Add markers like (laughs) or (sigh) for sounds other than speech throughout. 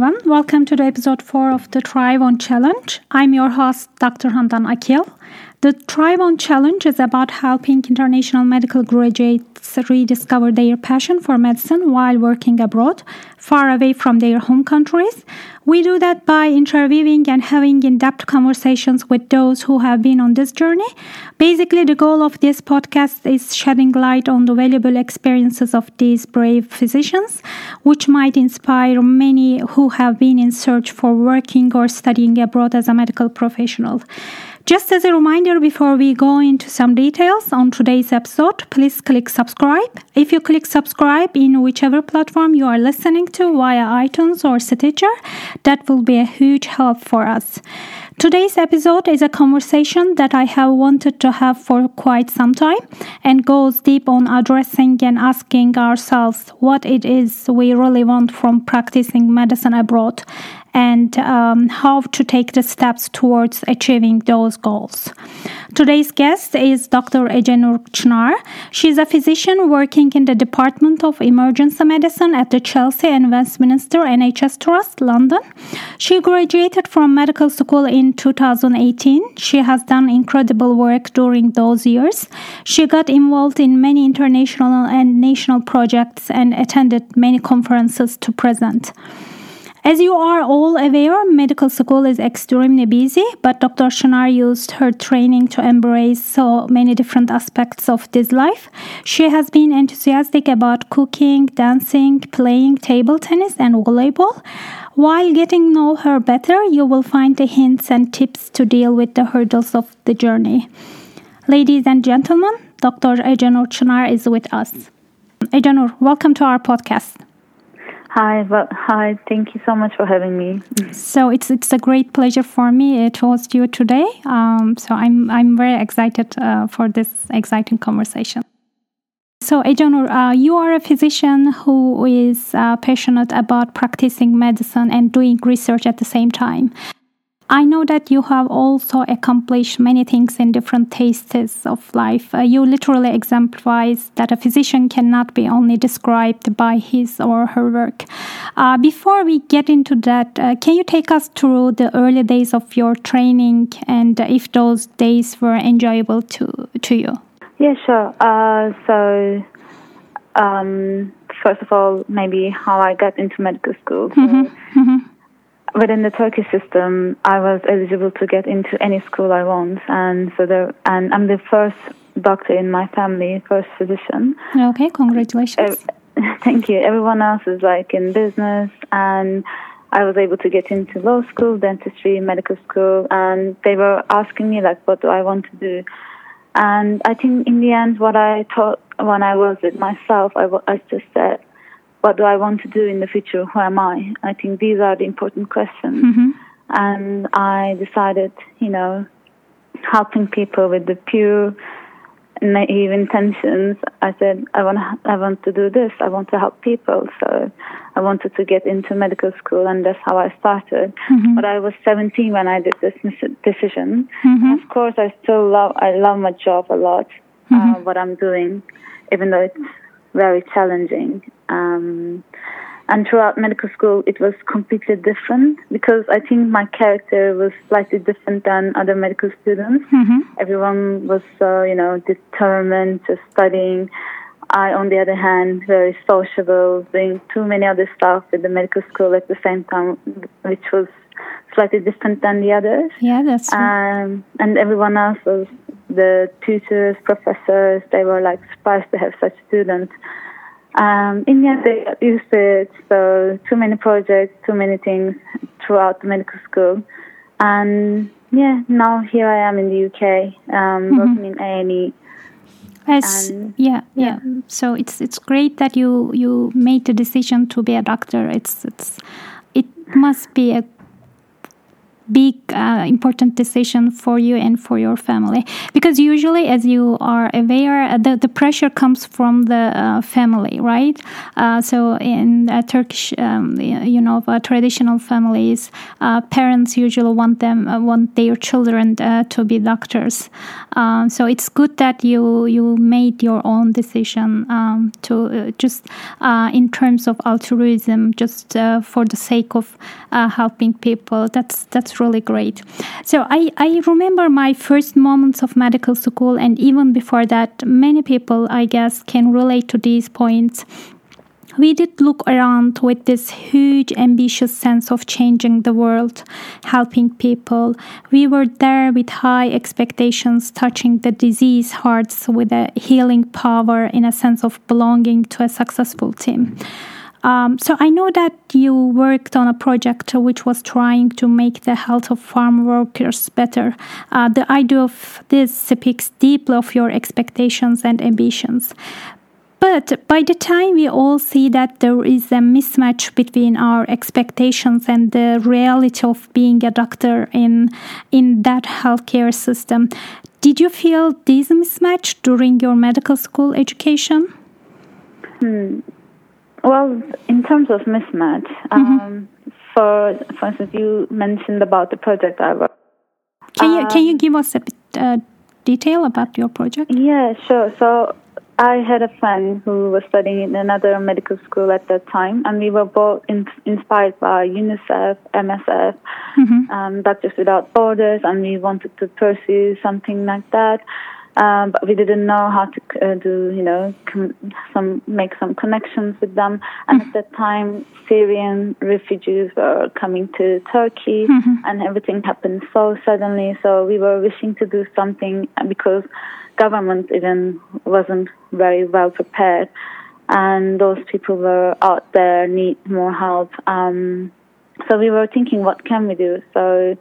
Everyone. Welcome to the episode 4 of the Thrive On Challenge. I'm your host, Dr. Handan Akil. The Thrive On Challenge is about helping international medical graduates rediscover their passion for medicine while working abroad, far away from their home countries. We do that by interviewing and having in depth conversations with those who have been on this journey. Basically, the goal of this podcast is shedding light on the valuable experiences of these brave physicians, which might inspire many who have been in search for working or studying abroad as a medical professional. Just as a reminder before we go into some details on today's episode, please click subscribe. If you click subscribe in whichever platform you are listening to via iTunes or Stitcher, that will be a huge help for us. Today's episode is a conversation that I have wanted to have for quite some time and goes deep on addressing and asking ourselves what it is we really want from practicing medicine abroad and um, how to take the steps towards achieving those goals. Today's guest is Dr. Ecenur Çınar. She's a physician working in the Department of Emergency Medicine at the Chelsea and Westminster NHS Trust, London. She graduated from medical school in 2018. She has done incredible work during those years. She got involved in many international and national projects and attended many conferences to present. As you are all aware, medical school is extremely busy, but Dr. Çınar used her training to embrace so many different aspects of this life. She has been enthusiastic about cooking, dancing, playing table tennis, and volleyball. While getting to know her better, you will find the hints and tips to deal with the hurdles of the journey. Ladies and gentlemen, Dr. Ecenur Çınar is with us. Ecenur, welcome to our podcast. Hi, well, hi. Thank you so much for having me. So it's it's a great pleasure for me to host you today. Um, so I'm I'm very excited uh, for this exciting conversation. So, Ecenur, uh, you are a physician who is uh, passionate about practicing medicine and doing research at the same time. I know that you have also accomplished many things in different tastes of life. Uh, you literally exemplifies that a physician cannot be only described by his or her work. Uh, before we get into that, uh, can you take us through the early days of your training and if those days were enjoyable to to you? Yeah, sure. Uh, so. Um, first of all, maybe how I got into medical school. So, mm-hmm. Mm-hmm within the Turkish system, I was eligible to get into any school I want, and so there, and I'm the first doctor in my family, first physician. Okay, congratulations. Uh, (laughs) thank you. Everyone else is like in business, and I was able to get into law school, dentistry, medical school, and they were asking me like, what do I want to do? And I think in the end, what I thought when I was with myself, I, I just said, what do I want to do in the future? Who am I? I think these are the important questions. Mm-hmm. And I decided, you know, helping people with the pure naive intentions. I said, I want, I want to do this. I want to help people. So I wanted to get into medical school, and that's how I started. Mm-hmm. But I was 17 when I did this decision. Mm-hmm. Of course, I still love, I love my job a lot, uh, mm-hmm. what I'm doing, even though it's very challenging. Um, and throughout medical school, it was completely different because I think my character was slightly different than other medical students. Mm-hmm. Everyone was, uh, you know, determined to studying. I, on the other hand, very sociable, doing too many other stuff with the medical school at the same time, which was slightly different than the others. Yeah, that's right. Um, and everyone else was the tutors, professors, they were like surprised to have such students. Um, in the end, they used to it. So too many projects, too many things throughout the medical school, and yeah, now here I am in the UK, um, mm-hmm. working in A and E. As, yeah, yeah, yeah. So it's it's great that you you made the decision to be a doctor. It's it's it must be a big uh, important decision for you and for your family. Because usually as you are aware uh, the, the pressure comes from the uh, family right? Uh, so in turkish um, you know traditional families parents usually want them want their children to be doctors. Um, so it's good that you you made your own decision um, to just in terms of altruism just for the sake of helping people. That's that's really great. So I, I remember my first moments of medical school, and even before that, many people, I guess, can relate to these points. We did look around with this huge, ambitious sense of changing the world, helping people. We were there with high expectations, touching the disease hearts with a healing power in a sense of belonging to a successful team. Um, so I know that you worked on a project which was trying to make the health of farm workers better. Uh, the idea of this speaks deeply of your expectations and ambitions. But by the time we all see that there is a mismatch between our expectations and the reality of being a doctor in in that healthcare system, did you feel this mismatch during your medical school education? Hmm. Well, in terms of mismatch, mm-hmm. um, for for instance, you mentioned about the project I worked. Can you can you um, give us a bit uh, detail about your project? Yeah, sure. So I had a friend who was studying in another medical school at that time, and we were both in, inspired by UNICEF, MSF, mm-hmm. um, Doctors Without Borders, and we wanted to pursue something like that um, but we didn't know how to uh, do, you know, com- some make some connections with them. And mm-hmm. at that time, Syrian refugees were coming to Turkey, mm-hmm. and everything happened so suddenly. So we were wishing to do something because government even wasn't very well prepared, and those people were out there need more help. Um, so we were thinking, what can we do? So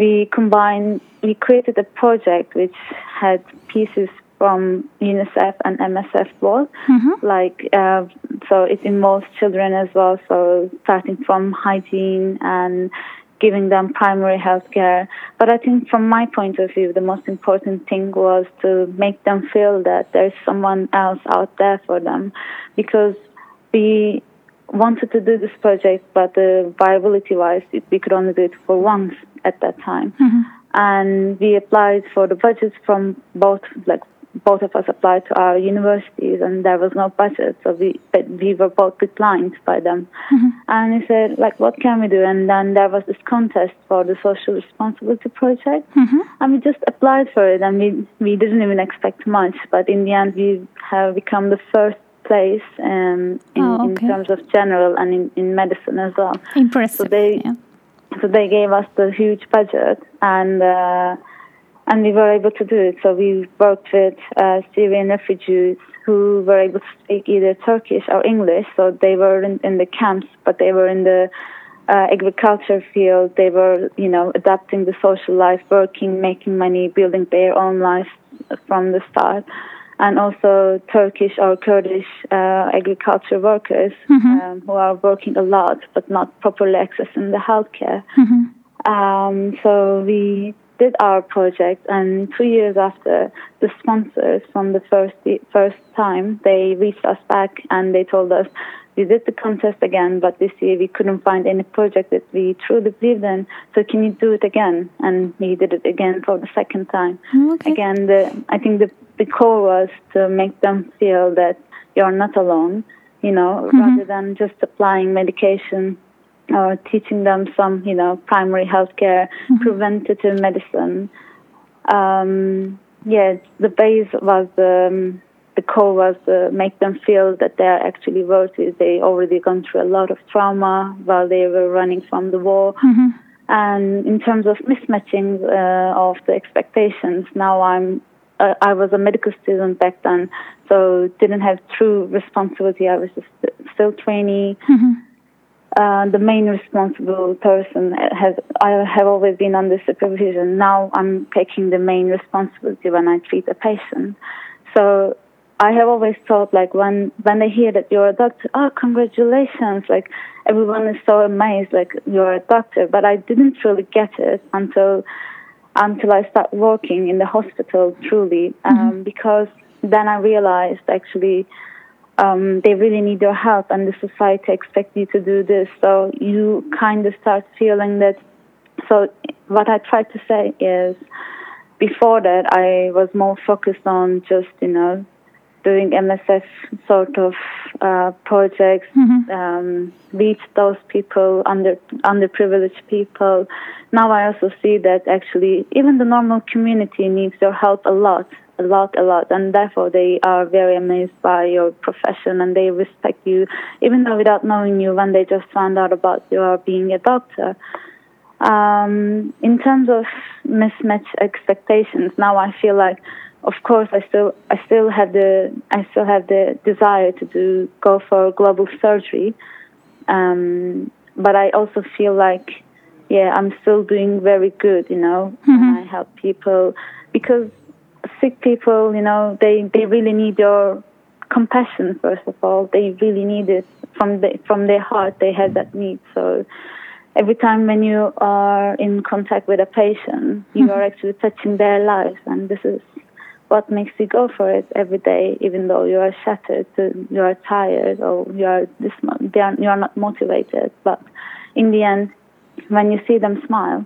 we combined, we created a project which had pieces from UNICEF and MSF both. Mm-hmm. Like, uh, so it involves children as well. So starting from hygiene and giving them primary health care. But I think from my point of view, the most important thing was to make them feel that there's someone else out there for them because we wanted to do this project, but the viability wise, we could only do it for once at that time. Mm-hmm. And we applied for the budgets from both, like both of us applied to our universities, and there was no budget, so we we were both declined by them. Mm-hmm. And he said, like, what can we do? And then there was this contest for the social responsibility project, mm-hmm. and we just applied for it, and we we didn't even expect much, but in the end, we have become the first place um, in, oh, okay. in terms of general and in, in medicine as well. Impressive. So they yeah so they gave us the huge budget and uh, and we were able to do it. So we worked with uh, Syrian refugees who were able to speak either Turkish or English. So they were in, in the camps, but they were in the uh, agriculture field. They were, you know, adapting the social life, working, making money, building their own life from the start and also Turkish or Kurdish uh, agriculture workers mm-hmm. um, who are working a lot but not properly accessing the healthcare. Mm-hmm. Um, so we did our project, and two years after, the sponsors from the first first time they reached us back and they told us we did the contest again, but this year we couldn't find any project that we truly believed in. So can you do it again? And we did it again for the second time. Okay. Again, the I think the the core was to make them feel that you're not alone. You know, mm-hmm. rather than just applying medication or teaching them some, you know, primary health care, mm-hmm. preventative medicine. Um, yeah, the base was um, the core was uh, make them feel that they are actually worthy. They already gone through a lot of trauma while they were running from the war. Mm-hmm. And in terms of mismatching uh, of the expectations, now I'm uh, I was a medical student back then, so didn't have true responsibility. I was just still trainee. Mm-hmm. Uh, the main responsible person has I have always been under supervision. Now I'm taking the main responsibility when I treat a patient. So I have always thought like when when they hear that you're a doctor, oh congratulations! Like everyone is so amazed, like you're a doctor. But I didn't really get it until until I start working in the hospital truly, um, mm-hmm. because then I realized actually um, they really need your help, and the society expects you to do this. So you kind of start feeling that. So what I try to say is, before that, I was more focused on just you know doing MSF sort of uh, projects, mm-hmm. um, reach those people, under underprivileged people. Now I also see that actually even the normal community needs your help a lot, a lot, a lot, and therefore they are very amazed by your profession and they respect you, even though without knowing you, when they just found out about you being a doctor. Um, in terms of mismatched expectations, now I feel like of course I still I still have the I still have the desire to do go for global surgery, um, but I also feel like yeah I'm still doing very good you know. Mm-hmm. I help people because sick people you know they they really need your compassion first of all. They really need it from the from their heart. They have that need. So every time when you are in contact with a patient you mm-hmm. are actually touching their lives. And this is what makes you go for it every day, even though you are shattered, you are tired, or you are this, you are not motivated. But in the end, when you see them smile,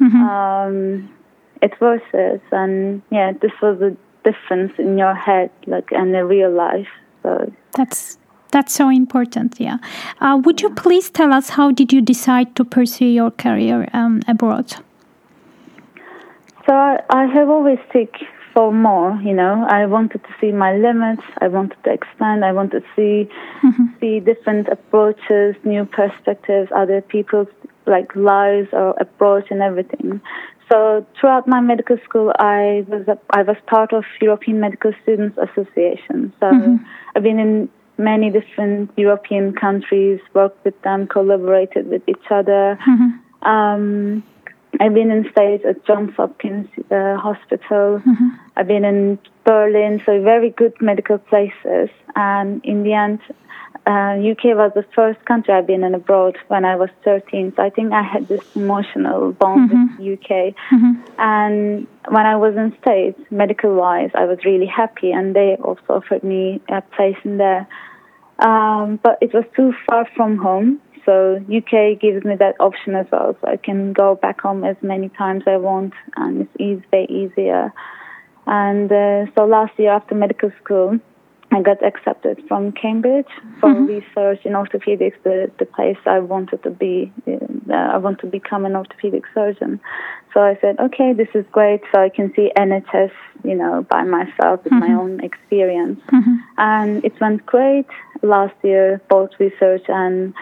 mm-hmm. um, worth it. And yeah, this was the difference in your head, like and in the real life. So that's that's so important. Yeah. Uh, would you please tell us how did you decide to pursue your career um, abroad? So I, I have always seek for more. You know, I wanted to see my limits. I wanted to expand. I wanted to see mm-hmm. see different approaches, new perspectives, other people's like lives or approach and everything. So throughout my medical school, I was a, I was part of European Medical Students Association. So mm-hmm. I've been in many different European countries, worked with them, collaborated with each other. Mm-hmm. Um, I've been in States at Johns Hopkins uh, Hospital. Mm-hmm. I've been in Berlin, so very good medical places. And in the end, uh, UK was the first country I've been in abroad when I was 13. So I think I had this emotional bond mm-hmm. with UK. Mm-hmm. And when I was in States, medical wise, I was really happy, and they also offered me a place in there. Um, but it was too far from home. So UK gives me that option as well, so I can go back home as many times I want, and it's easy, way easier. And uh, so last year after medical school, I got accepted from Cambridge for mm-hmm. research in orthopedics, the, the place I wanted to be. Uh, I want to become an orthopedic surgeon. So I said, okay, this is great. So I can see NHS, you know, by myself with mm-hmm. my own experience. Mm-hmm. And it went great last year, both research and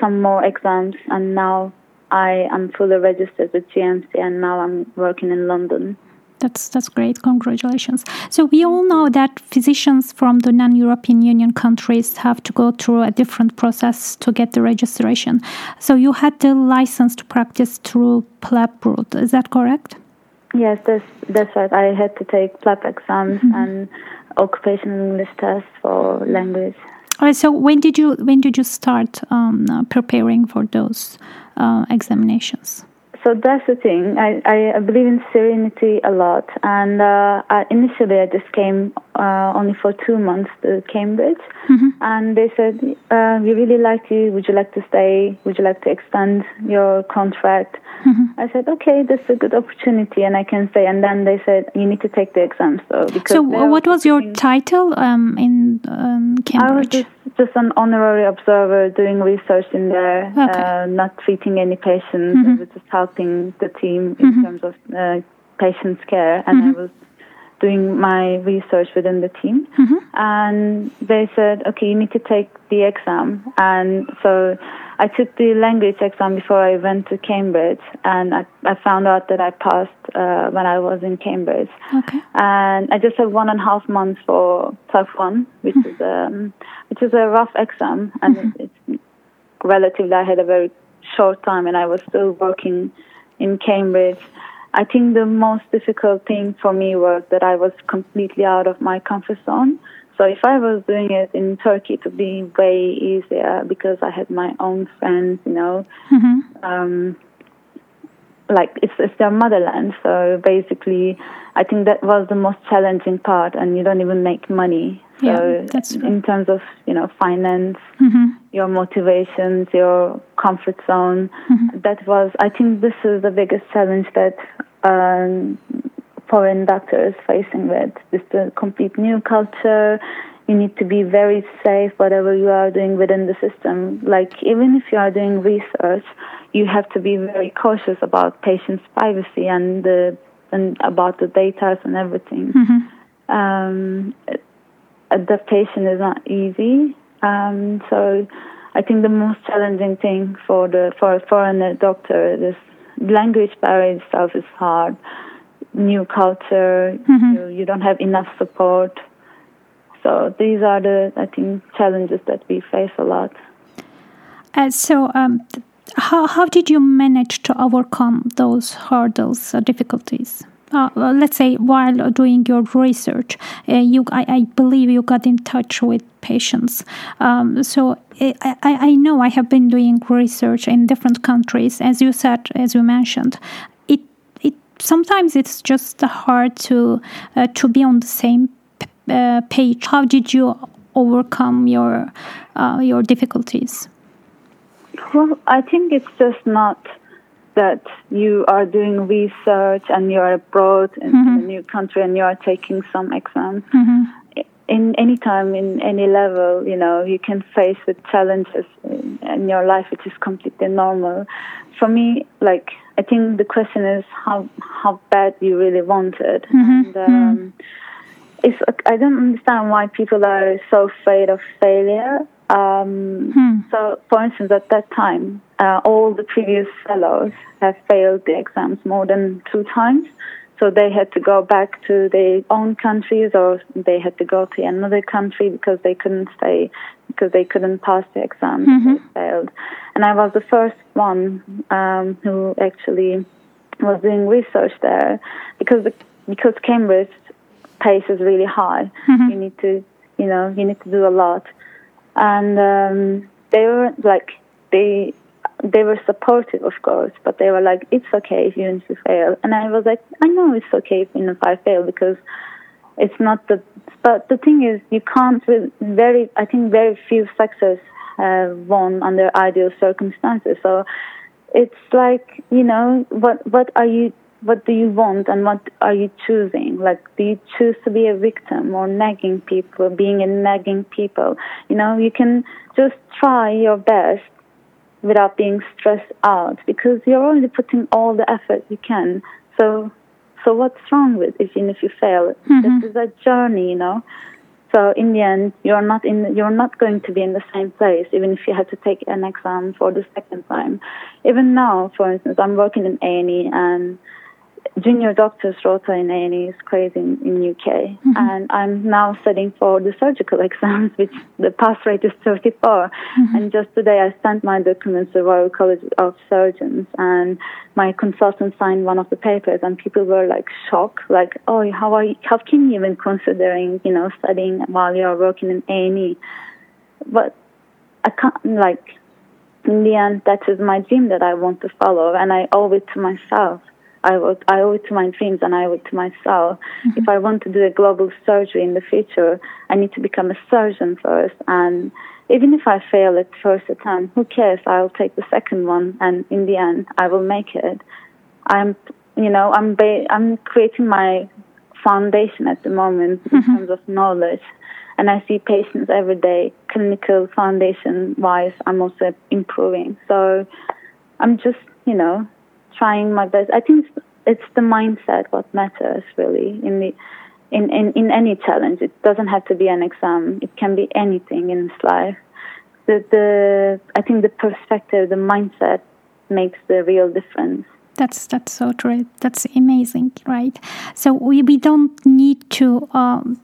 some more exams, and now I am fully registered with GMC, and now I'm working in London. That's that's great. Congratulations. So we all know that physicians from the non-European Union countries have to go through a different process to get the registration. So you had the license to practice through PLAB route. Is that correct? Yes, that's that's right. I had to take PLAB exams mm-hmm. and occupational English tests for language. All right. So when did you when did you start um, preparing for those uh, examinations? So that's the thing. I, I, believe in serenity a lot, and uh, I, initially I just came uh, only for two months to Cambridge, mm-hmm. and they said uh, we really like you. Would you like to stay? Would you like to extend your contract? Mm-hmm. I said okay, that's a good opportunity, and I can stay. And then they said you need to take the exam. So because so what was your title um, in um, Cambridge? Just an honorary observer doing research in there, okay. uh, not treating any patients, mm-hmm. just helping the team in mm-hmm. terms of uh, patients' care. And mm-hmm. I was doing my research within the team. Mm-hmm. And they said, okay, you need to take the exam. And so I took the language exam before I went to Cambridge, and I, I found out that I passed uh, when I was in Cambridge. Okay. And I just have one and a half months for PLAB one, which mm-hmm. is um, which is a rough exam, and mm-hmm. it's, it's relatively. I had a very short time, and I was still working in Cambridge. I think the most difficult thing for me was that I was completely out of my comfort zone. So if I was doing it in Turkey, it would be way easier because I had my own friends, you know. Mm-hmm. Um, like it's, it's their motherland. So basically, I think that was the most challenging part, and you don't even make money. So yeah, that's in terms of you know finance, mm-hmm. your motivations, your comfort zone, mm-hmm. that was. I think this is the biggest challenge that um, foreign doctors facing with. Just a complete new culture. You need to be very safe, whatever you are doing within the system. Like even if you are doing research, you have to be very cautious about patients' privacy and the and about the data and everything. Mm-hmm. Um, adaptation is not easy. Um, so I think the most challenging thing for the for a foreigner doctor is language barrier itself is hard. New culture, mm-hmm. you, you don't have enough support. So these are the I think challenges that we face a lot. Uh, so um, how how did you manage to overcome those hurdles, uh, difficulties? Uh, let's say while doing your research, uh, you I, I, believe you got in touch with patients. Um, so I, I know I have been doing research in different countries, as you said, as you mentioned. Sometimes it's just hard to uh, to be on the same uh, page. How did you overcome your uh, your difficulties? Well, I think it's just not that you are doing research and you are abroad in, mm-hmm. a new country and you are taking some exams. Mm-hmm. In any time, in any level, you know, you can face with challenges in, in your life, which is completely normal. For me, like, I think the question is how how bad you really want it. Mm-hmm. And, um, it's, I don't understand why people are so afraid of failure. Um, hmm. So, for instance, at that time, uh, all the previous fellows have failed the exams more than two times. So they had to go back to their own countries or they had to go to another country because they couldn't stay, because they couldn't pass the exam Mm-hmm. They failed. And I was the first one um, who actually was doing research there because the, because Cambridge pace is really high. Mm-hmm. You need to, you know, you need to do a lot and um, they were like they they were supportive, of course, but they were like, "It's okay if you fail," and I was like, "I know it's okay if you I fail because it's not the." But the thing is, you can't. with Very, I think, very few success have won under ideal circumstances. So it's like you know, what what are you what do you want and what are you choosing? Like, do you choose to be a victim or nagging people, being a nagging people? You know, you can just try your best without being stressed out because you're only putting all the effort you can. So, so what's wrong with even if you fail? Mm-hmm. This is a journey, you know. So in the end, you're not in. You're not going to be in the same place, even if you had to take an exam for the second time. Even now, for instance, I'm working in A&E, and junior doctor's rota in A&E is crazy in, in UK. Mm-hmm. And I'm now studying for the surgical (laughs) exams, which the pass rate is 34. Mm-hmm. And just today I sent my documents to Royal College of Surgeons and my consultant signed one of the papers and people were like shocked, like, oh, how are you, how can you even considering, you know, studying while you're working in A&E? But I can't, like, in the end, that is my dream that I want to follow and I owe it to myself. I owe, I owe it to my dreams and I owe it to myself. Mm-hmm. If I want to do a global surgery in the future, I need to become a surgeon first. And even if I fail at first attempt, who cares? I'll take the second one, and in the end, I will make it. I'm, you know, I'm ba- I'm creating my foundation at the moment in mm-hmm. terms of knowledge, and I see patients every day. Clinical foundation wise, I'm also improving. So I'm just, you know, trying my best. I think it's, the mindset what matters really in the in, in, in any challenge. It doesn't have to be an exam. It can be anything in this life. The the I think the perspective, the mindset makes the real difference. That's that's so true. That's amazing, right? So we, we don't need to um,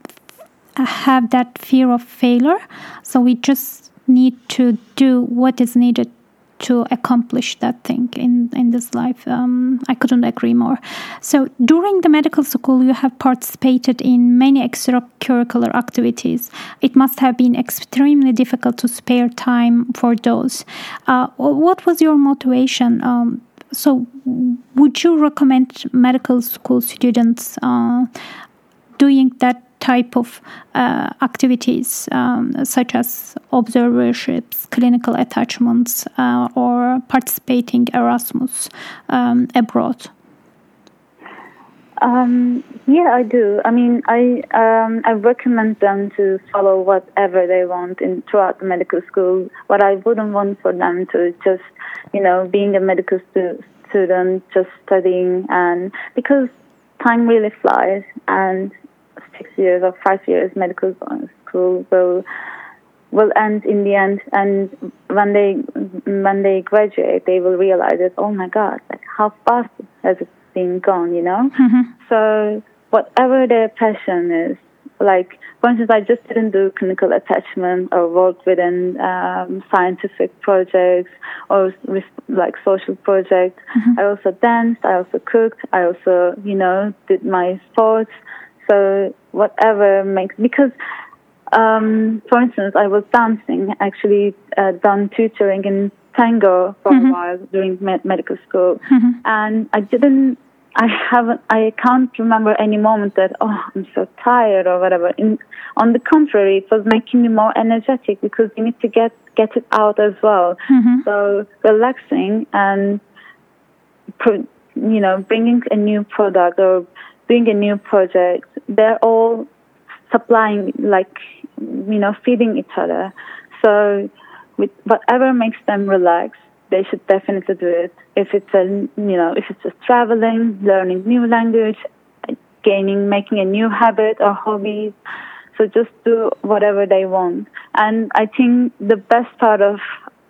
have that fear of failure. So we just need to do what is needed to accomplish that thing in, in this life. Um, I couldn't agree more. So, during the medical school, you have participated in many extracurricular activities. It must have been extremely difficult to spare time for those. Uh, what was your motivation? Um, so, would you recommend medical school students uh, type of uh, activities, um, such as observerships, clinical attachments, uh, or participating Erasmus um, abroad? Um, yeah, I do. I mean, I um, I recommend them to follow whatever they want in throughout the medical school. What I wouldn't want for them to just, you know, being a medical stu- student, just studying, and because time really flies, and six years or five years medical school will will end in the end and when they when they graduate they will realize that oh my god like how fast has it been gone you know mm-hmm. so whatever their passion is like for instance i just didn't do clinical attachment or work within um, scientific projects or like social projects mm-hmm. i also danced i also cooked i also you know did my sports so whatever makes because um, for instance, I was dancing, actually uh, done tutoring in tango for mm-hmm. a while during med- medical school, mm-hmm. and I didn't. I haven't. I can't remember any moment that oh I'm so tired or whatever. In, on the contrary, it was making me more energetic because you need to get get it out as well. Mm-hmm. So relaxing and you know bringing a new product or doing a new project, they're all supplying, like, you know, feeding each other. So, with whatever makes them relax, they should definitely do it. If it's a, you know, if it's just traveling, learning new language, gaining, making a new habit or hobby. So just do whatever they want. And I think the best part of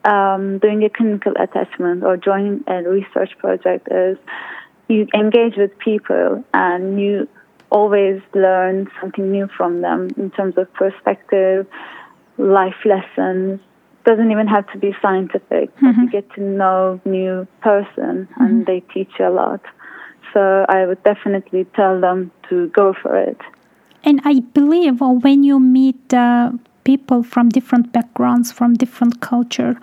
um, doing a clinical attachment or joining a research project is you engage with people and you always learn something new from them in terms of perspective, life lessons. Doesn't even have to be scientific. Mm-hmm. You get to know new person mm-hmm. and they teach you a lot. So I would definitely tell them to go for it. And I believe when you meet uh, people from different backgrounds, from different culture,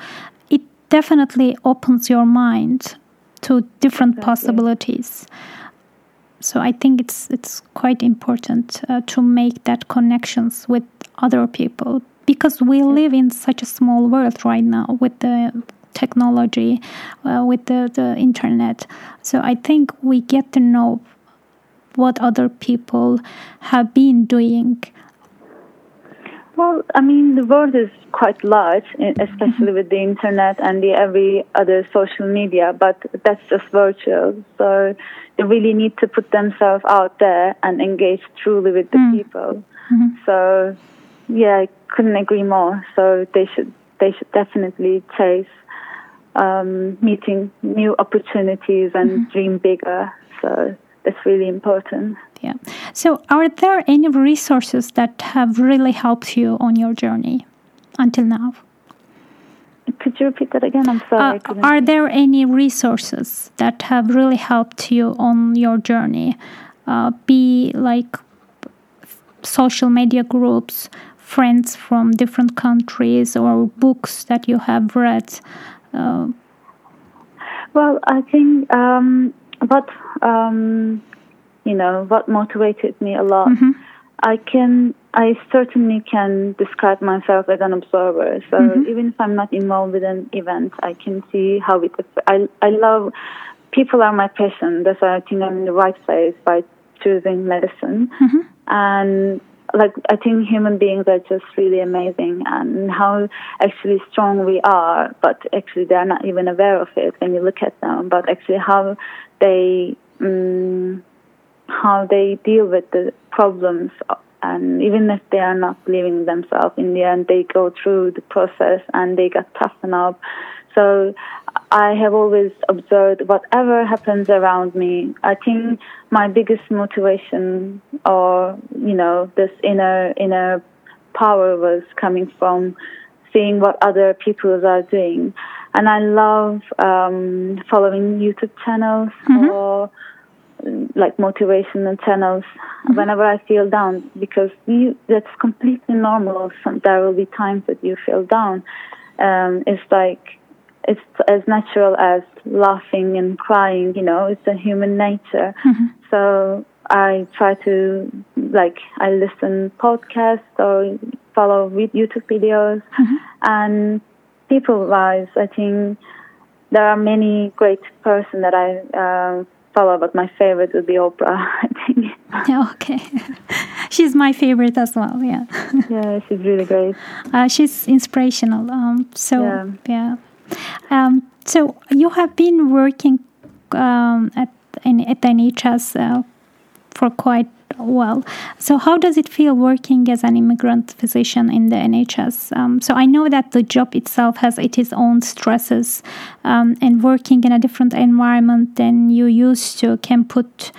it definitely opens your mind to different exactly. possibilities so I think it's it's quite important uh, to make that connections with other people because we live in such a small world right now with the technology, uh, with the, the internet. So I think we get to know what other people have been doing. Well, I mean, the world is quite large, especially mm-hmm. with the internet and the every other social media, but that's just virtual. So really need to put themselves out there and engage truly with the mm. people. Mm-hmm. So, yeah, I couldn't agree more. So they should they should definitely chase um, meeting new opportunities and mm-hmm. dream bigger. So that's really important. Yeah. So, are there any resources that have really helped you on your journey until now? Could you repeat that again? I'm sorry. Uh, are there any resources that have really helped you on your journey? Uh, be like social media groups, friends from different countries, or books that you have read? Uh, well, I think um, what um, you know what motivated me a lot. Mm-hmm. I can I certainly can describe myself as an observer. So mm-hmm. even if I'm not involved with an event, I can see how it. I I love people are my passion. That's why I think I'm in the right place by choosing medicine. Mm-hmm. And like I think human beings are just really amazing, and how actually strong we are. But actually, they're not even aware of it when you look at them. But actually, how they. Um, how they deal with the problems and even if they are not believing themselves in the end they go through the process and they get toughened up so i have always observed whatever happens around me. I think my biggest motivation or you know this inner inner power was coming from seeing what other people are doing. And I love um, following YouTube channels Mhm. or like motivational channels Mm-hmm. whenever I feel down because you, that's completely normal. Some, there will be times that you feel down. Um, it's like it's as natural as laughing and crying. You know, it's a human nature. Mhm. So I try to like I listen podcasts or follow YouTube videos Mhm. and people wise I think there are many great person that I uh, follow but my favorite would be Oprah (laughs) I think Yeah, (laughs) okay. (laughs) She's my favorite as well. Yeah, yeah she's really great uh, she's inspirational. Um, so Yeah. yeah. Um, so you have been working um, at at the NHS uh, for quite while. So how does it feel working as an immigrant physician in the NHS? Um, so I know that the job itself has its own stresses, um, and working in a different environment than you used to can put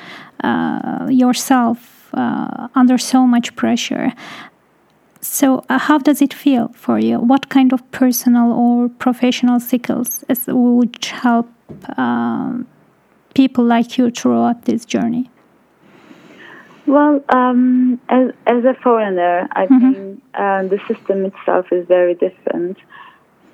uh, yourself uh, under so much pressure. So, uh, how does it feel for you? What kind of personal or professional skills is, would help um, people like you throughout this journey? Well um, as, as a foreigner I Mhm. think uh, the system itself is very different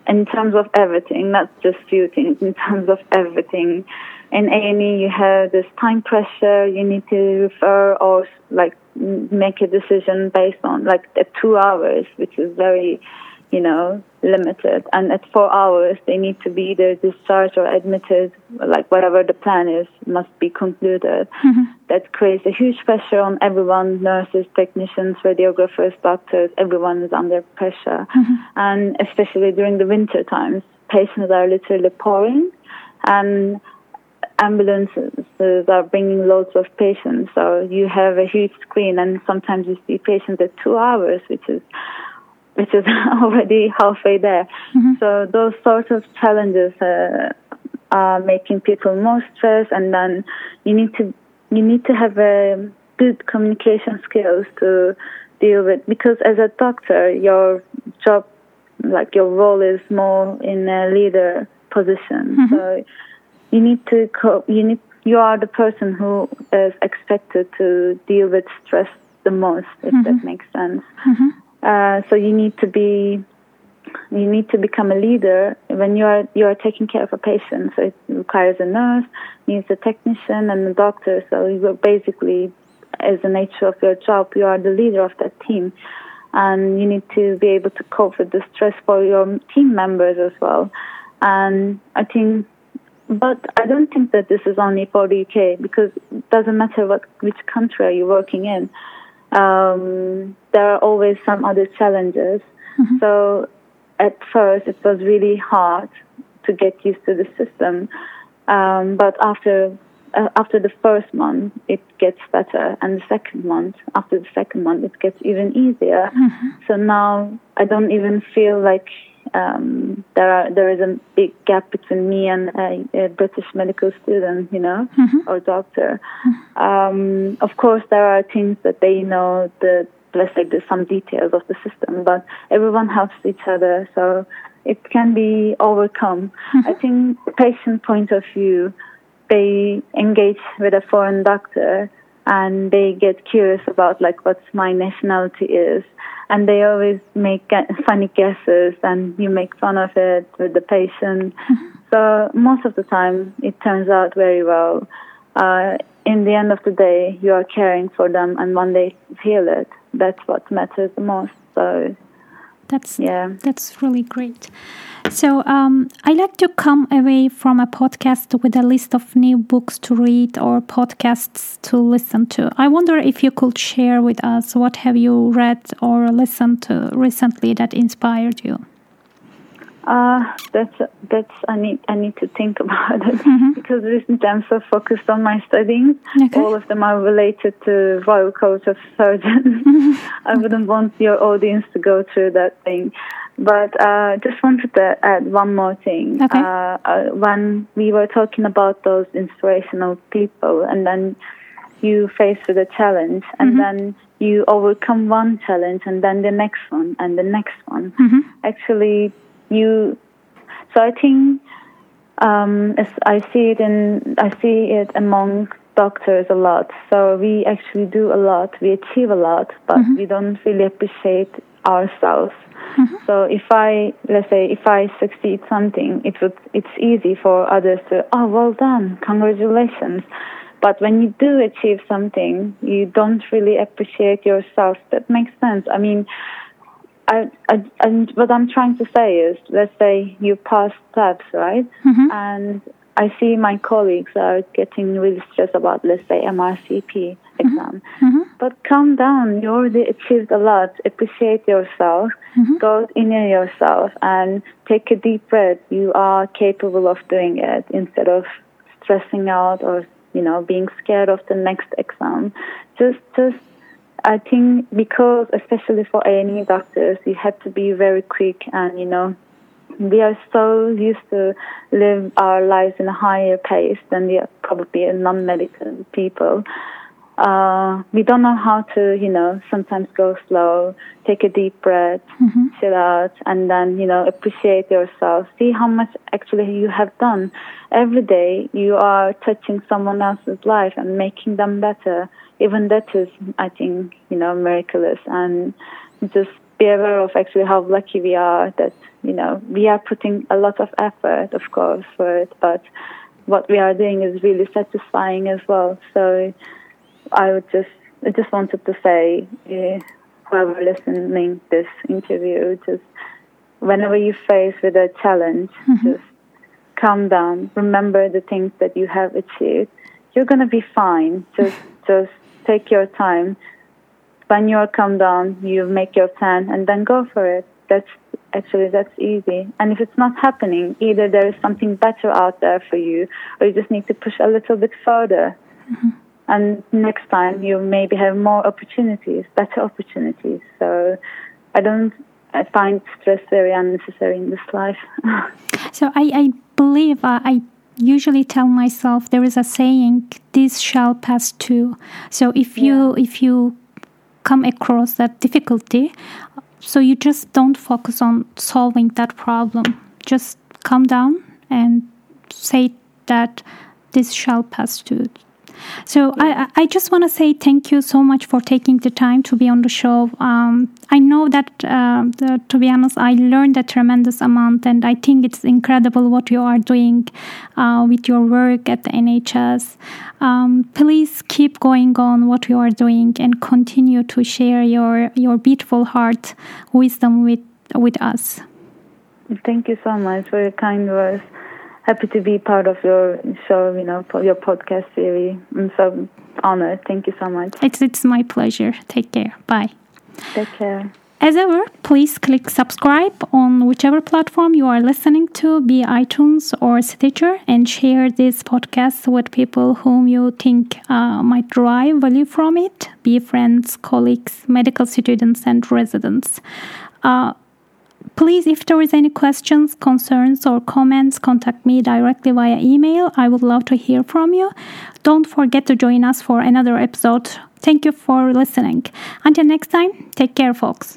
in terms of everything, not just few things, in terms of everything. In A&E, you have this time pressure. You need to refer or like make a decision based on like two hours, which is very, you know, limited. And at four hours, they need to be either discharged or admitted. Like whatever the plan is, must be concluded. Mm-hmm. That creates a huge pressure on everyone: nurses, technicians, radiographers, doctors. Everyone is under pressure mm-hmm. and especially during the winter times, patients are literally pouring, and ambulances are bringing loads of patients. So you have a huge screen, and sometimes you see patients at two hours, which is which is (laughs) already halfway there. Mm-hmm. So those sorts of challenges uh, are making people more stressed, and then you need to you need to have a good communication skills to deal with because as a doctor, your job, like your role, is more in a leader position. Mm-hmm. So you need to co- you need you are the person who is expected to deal with stress the most, if that mm-hmm. makes sense. Uh, so you need to be you need to become a leader when you are you are taking care of a patient. So it requires a nurse, needs a technician, and a doctor. So you are basically, as the nature of your job, you are the leader of that team, and you need to be able to cope with the stress for your team members as well. And I think, but I don't think that this is only for the UK because it doesn't matter what which country are you working in. Um, there are always some other challenges. So at first it was really hard to get used to the system, um, but after uh, after the first month it gets better, and the second month after the second month it gets even easier. So now I don't even feel like um, there are there is a big gap between me and a, a British medical student, you know, or doctor. Um, of course, there are things that they know the let's say there's some details of the system, but everyone helps each other, so it can be overcome. I think patient point of view, they engage with a foreign doctor and they get curious about like what my nationality is. And they always make funny guesses and you make fun of it with the patient so most of the time it turns out very well. Uh, in the end of the day you are caring for them and when they feel it that's what matters the most. So That's yeah That's really great. So um, I like to come away from a podcast with a list of new books to read or podcasts to listen to. I wonder if you could share with us what have you read or listened to recently that inspired you. Uh, that's that's I need I need to think (laughs) about it because recently I'm so focused on my studying. Okay. All of them are related to Royal College of Surgeons. (laughs) I wouldn't want your audience to go through that thing. But uh, just wanted to add one more thing. Okay. Uh, uh, when we were talking about those inspirational people, and then you face with a challenge, and then you overcome one challenge, and then the next one, and the next one. Actually, you So I think um, I see it in I see it among doctors a lot. So we actually do a lot, we achieve a lot, but mm-hmm. we don't really appreciate ourselves. Mm-hmm. So if I let's say if I succeed something, it would it's easy for others to oh well done, congratulations. But when you do achieve something, you don't really appreciate yourself. That makes sense. I mean, I, I, and what I'm trying to say is, let's say you pass steps, right? Mm-hmm. And I see my colleagues are getting really stressed about, let's say, MRCP mm-hmm. exam. Mm-hmm. But calm down. You already achieved a lot. Appreciate yourself. Mm-hmm. Go in yourself and take a deep breath. You are capable of doing it instead of stressing out or you know, being scared of the next exam. Just, just, I think because especially for A&E doctors, you have to be very quick and, you know, we are so used to live our lives in a higher pace than the probably non-medical people uh, we don't know how to, you know, sometimes go slow, take a deep breath, mm-hmm. chill out, and then, you know, appreciate yourself. See how much actually you have done. Every day you are touching someone else's life and making them better. Even that is, I think, you know, miraculous. And just be aware of actually how lucky we are that, you know, we are putting a lot of effort, of course, for it, but what we are doing is really satisfying as well. So, I would just I just wanted to say, uh, whoever listening this interview, just whenever you face with a challenge, mm-hmm. just calm down. Remember the things that you have achieved. You're gonna be fine. Just just take your time. When you're calm down, you make your plan and then go for it. That's actually that's easy. And if it's not happening, either there is something better out there for you, or you just need to push a little bit further. Mm-hmm and next time you maybe have more opportunities, better opportunities. So I don't I find stress very unnecessary in this life. (laughs) so I, I believe uh, I usually tell myself there is a saying this shall pass too. So if you if you come across that difficulty so you just don't focus on solving that problem. Just calm down and say that this shall pass too so I, I just want to say thank you so much for taking the time to be on the show. Um, I know that, uh, the, to be honest, I learned a tremendous amount, and I think it's incredible what you are doing uh, with your work at the NHS. Um, please keep going on what you are doing and continue to share your your beautiful heart wisdom with with us. Thank you so much for your kind words happy to be part of your show, you know, for your podcast series. I'm so honored. Thank you so much. It's it's my pleasure. Take care. Bye. Take care. As ever, please click subscribe on whichever platform you are listening to, be iTunes or Stitcher, and share this podcast with people whom you think uh, might derive value from it, be friends, colleagues, medical students, and residents. Uh, Please, if there is any questions, concerns, or comments, contact me directly via email. I would love to hear from you. Don't forget to join us for another episode. Thank you for listening. Until next time, take care, folks.